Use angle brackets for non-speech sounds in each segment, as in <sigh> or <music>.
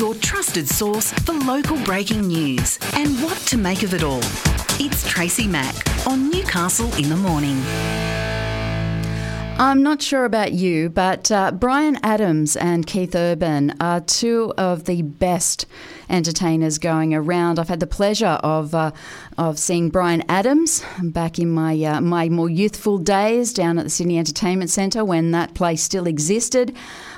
your trusted source for local breaking news and what to make of it all. It's Tracy Mac on Newcastle in the Morning. I'm not sure about you, but uh, Bryan Adams and Keith Urban are two of the best entertainers going around. I've had the pleasure of uh, of seeing Bryan Adams back in my uh, my more youthful days down at the Sydney Entertainment Centre when that place still existed.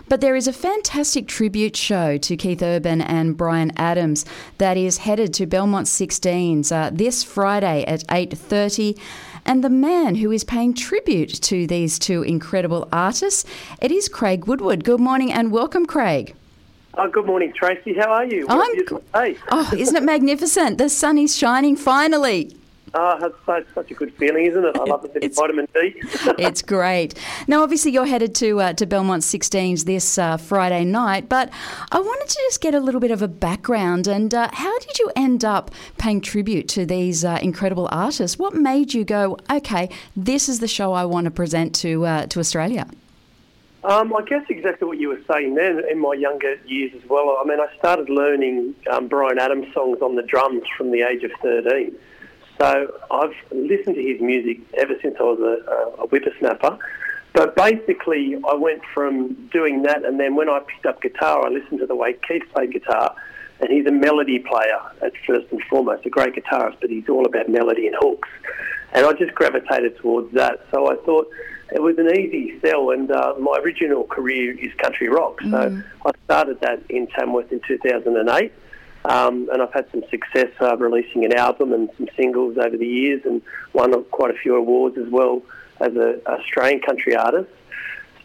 But there is a fantastic tribute show to Keith Urban and Bryan Adams that is headed to Belmont 16s uh, this Friday at 8:30 and the man who is paying tribute to these two incredible artists. It is Craig Woodward. Good morning and welcome, Craig. Oh, good morning, Tracy. How are you? I'm. hey. Oh, isn't it magnificent? The sun is shining finally. Oh, that's, such a good feeling, isn't it? I love a bit vitamin D. <laughs> it's great. Now, obviously, you're headed to uh, to Belmont 16s this uh, Friday night, but I wanted to just get a little bit of a background. And uh, how did you end up paying tribute to these uh, incredible artists? What made you go, okay, this is the show I want to present to uh, to Australia? Um, I guess exactly what you were saying there in my younger years as well. I mean, I started learning um, Bryan Adams songs on the drums from the age of 13. So I've listened to his music ever since I was a, a whippersnapper. But basically, I went from doing that, and then when I picked up guitar, I listened to the way Keith played guitar. And he's a melody player at first and foremost, a great guitarist, but he's all about melody and hooks. And I just gravitated towards that. So I thought it was an easy sell. And uh, my original career is country rock. So mm. I started that in Tamworth in 2008. Um, and I've had some success uh, releasing an album and some singles over the years, and won quite a few awards as well as an Australian country artist.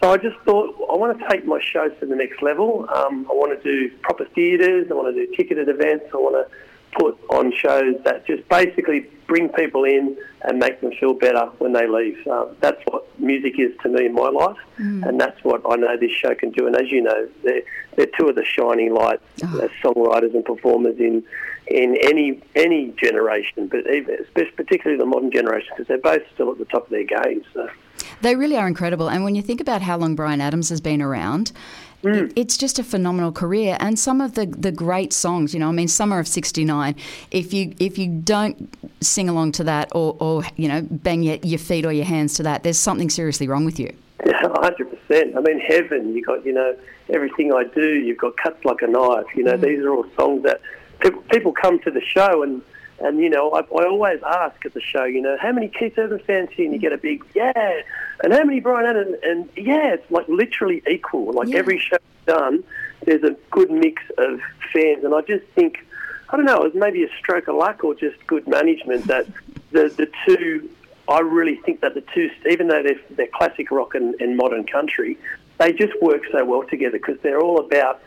So I just thought I want to take my shows to the next level. Um, I want to do proper theatres. I want to do ticketed events. I want to put on shows that just basically bring people in and make them feel better when they leave. Uh, that's what music is to me in my life, mm. and that's what I know this show can do. And as you know, they're, they're two of the shining lights oh. as songwriters and performers in in any any generation, but even, particularly the modern generation, because they're both still at the top of their game. So. They really are incredible. And when you think about how long Bryan Adams has been around, Mm. It's just a phenomenal career, and some of the, the great songs. You know, I mean, Summer of '69. If you if you don't sing along to that, or, or you know, bang your, your feet or your hands to that, there's something seriously wrong with you. Yeah, Hundred percent. I mean, heaven. You got you know everything I do. You've got cuts like a knife. You know, mm. these are all songs that people, people come to the show and and, you know, I, I always ask at the show, you know, how many Keith Urban fans here? And you get a big, yeah. And how many Bryan Adams? And, and yeah, it's like literally equal. Like yeah. every show done, there's a good mix of fans. And I just think, I don't know, it was maybe a stroke of luck or just good management that the, the two, I really think that the two, even though they're, they're classic rock and, and modern country, they just work so well together because they're all about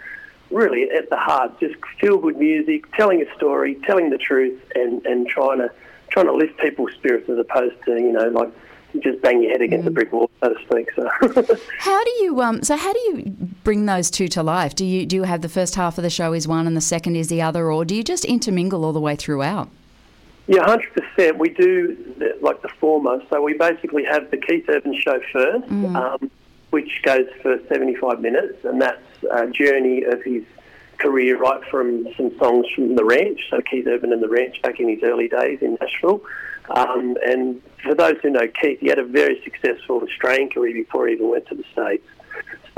really at the heart, just feel good music, telling a story, telling the truth, and, and trying to trying to lift people's spirits as opposed to you know like just bang your head against mm. a brick wall, so to speak. So, <laughs> how do you um? So how do you bring those two to life? Do you do you have the first half of the show is one and the second is the other, or do you just intermingle all the way throughout? Yeah, hundred percent. We do like the former. So we basically have the Keith Urban show first. Mm. Um, which goes for 75 minutes, and that's a journey of his career right from some songs from The Ranch, so Keith Urban and The Ranch back in his early days in Nashville. Um, and for those who know Keith, he had a very successful Australian career before he even went to the States.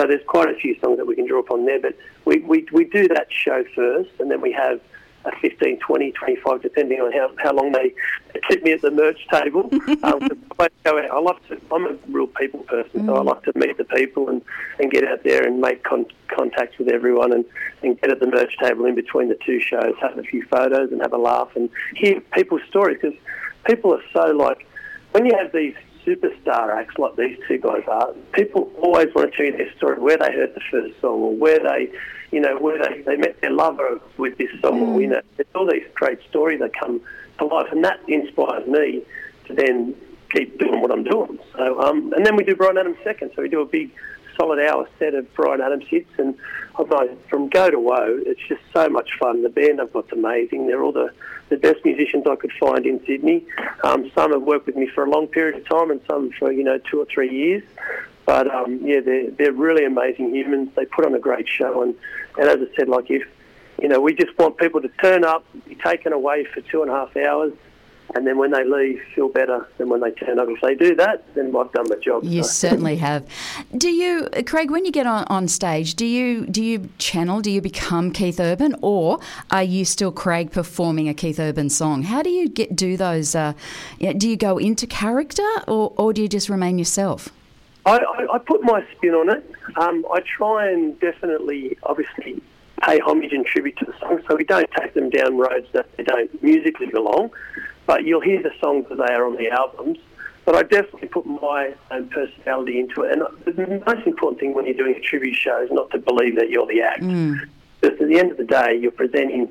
So there's quite a few songs that we can draw upon there, but we, we, we do that show first, and then we have 15, 20, 25, depending on how, how long they keep me at the merch table. <laughs> um, I, go out, I like to, I'm a real people person, mm. so I mm. like to meet the people and, and get out there and make con- contact with everyone and, and get at the merch table in between the two shows, have a few photos and have a laugh and hear people's stories because people are so like, when you have these superstar acts like these two guys are, people always want to tell you their story, where they heard the first song or where they, you know, where they, they met their lover with this song. Mm. You know, there's all these great stories that come to life, and that inspires me to then keep doing what I'm doing. So, um, and then we do Bryan Adams second, so we do a big solid hour set of Bryan Adams hits, and I know from go to woe, it's just so much fun. The band I've got's amazing. They're all the, the best musicians I could find in Sydney. Um, some have worked with me for a long period of time, and some for you know two or three years. But um, yeah, they're they're really amazing humans. They put on a great show, and, and as I said, like if You know, we just want people to turn up, be taken away for two and a half hours, and then when they leave, feel better than when they turn up. If they do that, then I've done my job. You So- certainly <laughs> have. Do you, Craig, when you get on, on stage, do you do you channel? Do you become Keith Urban, or are you still Craig performing a Keith Urban song? How do you get do those? Uh, do you go into character, or, or do you just remain yourself? I, I, I put my spin on it. Um, I try and definitely, obviously, pay homage and tribute to the songs, so we don't take them down roads that they don't musically belong. But you'll hear the songs as they are on the albums. But I definitely put my own personality into it. And the most important thing when you're doing a tribute show is not to believe that you're the act. Because at the end of the day, you're presenting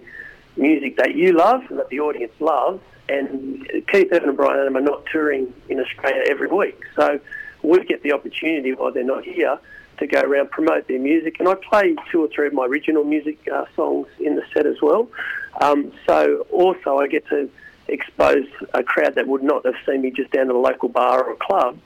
music that you love and that the audience loves. And Keith Urban and Bryan Adam are not touring in Australia every week. So we get the opportunity while they're not here to go around promote their music. And I play two or three of my original music uh, songs in the set as well. Um, so also I get to expose a crowd that would not have seen me just down at a local bar or a club.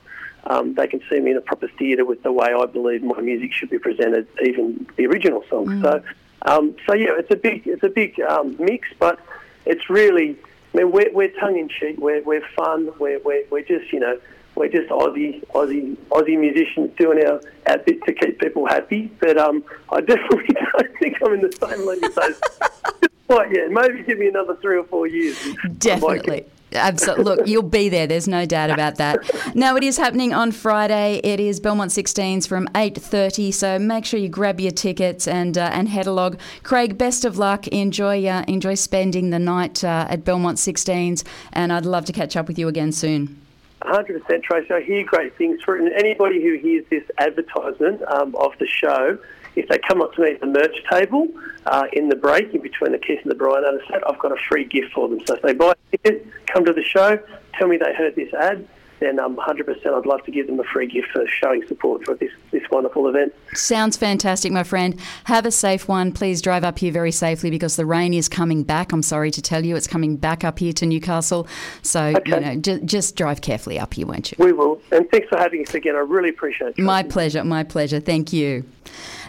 Um, they can see me in a proper theatre with the way I believe my music should be presented, even the original songs. So, um, so yeah, it's a big, it's a big um, mix, but it's really, I mean, we're, we're tongue in cheek, we're, we're fun, we're, we're, we're just, you know, we're just Aussie, Aussie, Aussie musicians doing our, our bit to keep people happy. But um, I <laughs> definitely don't think I'm in the same league as those. <laughs> Quite yet. Maybe give me another three or four years. Definitely. Absolutely. Look, you'll be there. There's no doubt about that. Now it is happening on Friday. It is Belmont 16s from 8:30. So make sure you grab your tickets and uh, and head along. Craig, best of luck. Enjoy uh, enjoy spending the night uh, at Belmont 16s, and I'd love to catch up with you again soon. 100% Tracy. I hear great things for it. And anybody who hears this advertisement um, of the show, if they come up to me at the merch table uh, in the break in between the Kiss and the Bryan Adams set, I've got a free gift for them. So if they buy a ticket, come to the show, tell me they heard this ad, then um, 100% I'd love to give them a free gift for showing support for this, this wonderful event. Sounds fantastic, my friend. Have a safe one. Please drive up here very safely because the rain is coming back. I'm sorry to tell you, it's coming back up here to Newcastle. So you know, ju- just drive carefully up here, won't you? We will. And thanks for having us again. I really appreciate it. My pleasure, my pleasure. Thank you.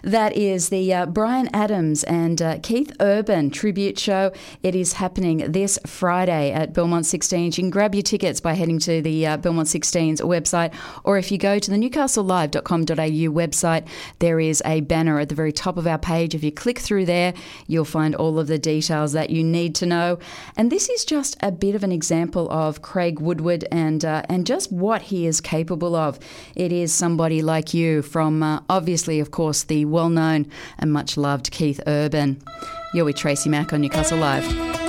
That is the uh, Bryan Adams and uh, Keith Urban tribute show. It is happening this Friday at Belmont 16s. You can grab your tickets by heading to the uh, Belmont 16s website, or if you go to the newcastlelive.com.au website, there is a banner at the very top of our page. If you click through there, you'll find all of the details that you need to know. And this is just a bit of an example of Craig Woodward and uh, and just what he is capable of. It is somebody like you from uh, obviously, of course, the well-known and much loved Keith Urban. You're with Tracy Mac on Newcastle Live.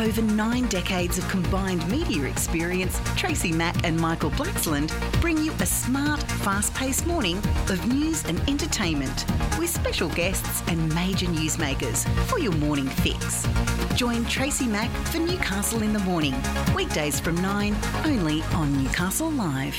Over nine decades of combined media experience, Tracy Mac and Michael Blacksland bring you a smart, fast paced morning of news and entertainment with special guests and major newsmakers for your morning fix. Join Tracy Mac for Newcastle in the Morning, weekdays from 9, only on Newcastle Live.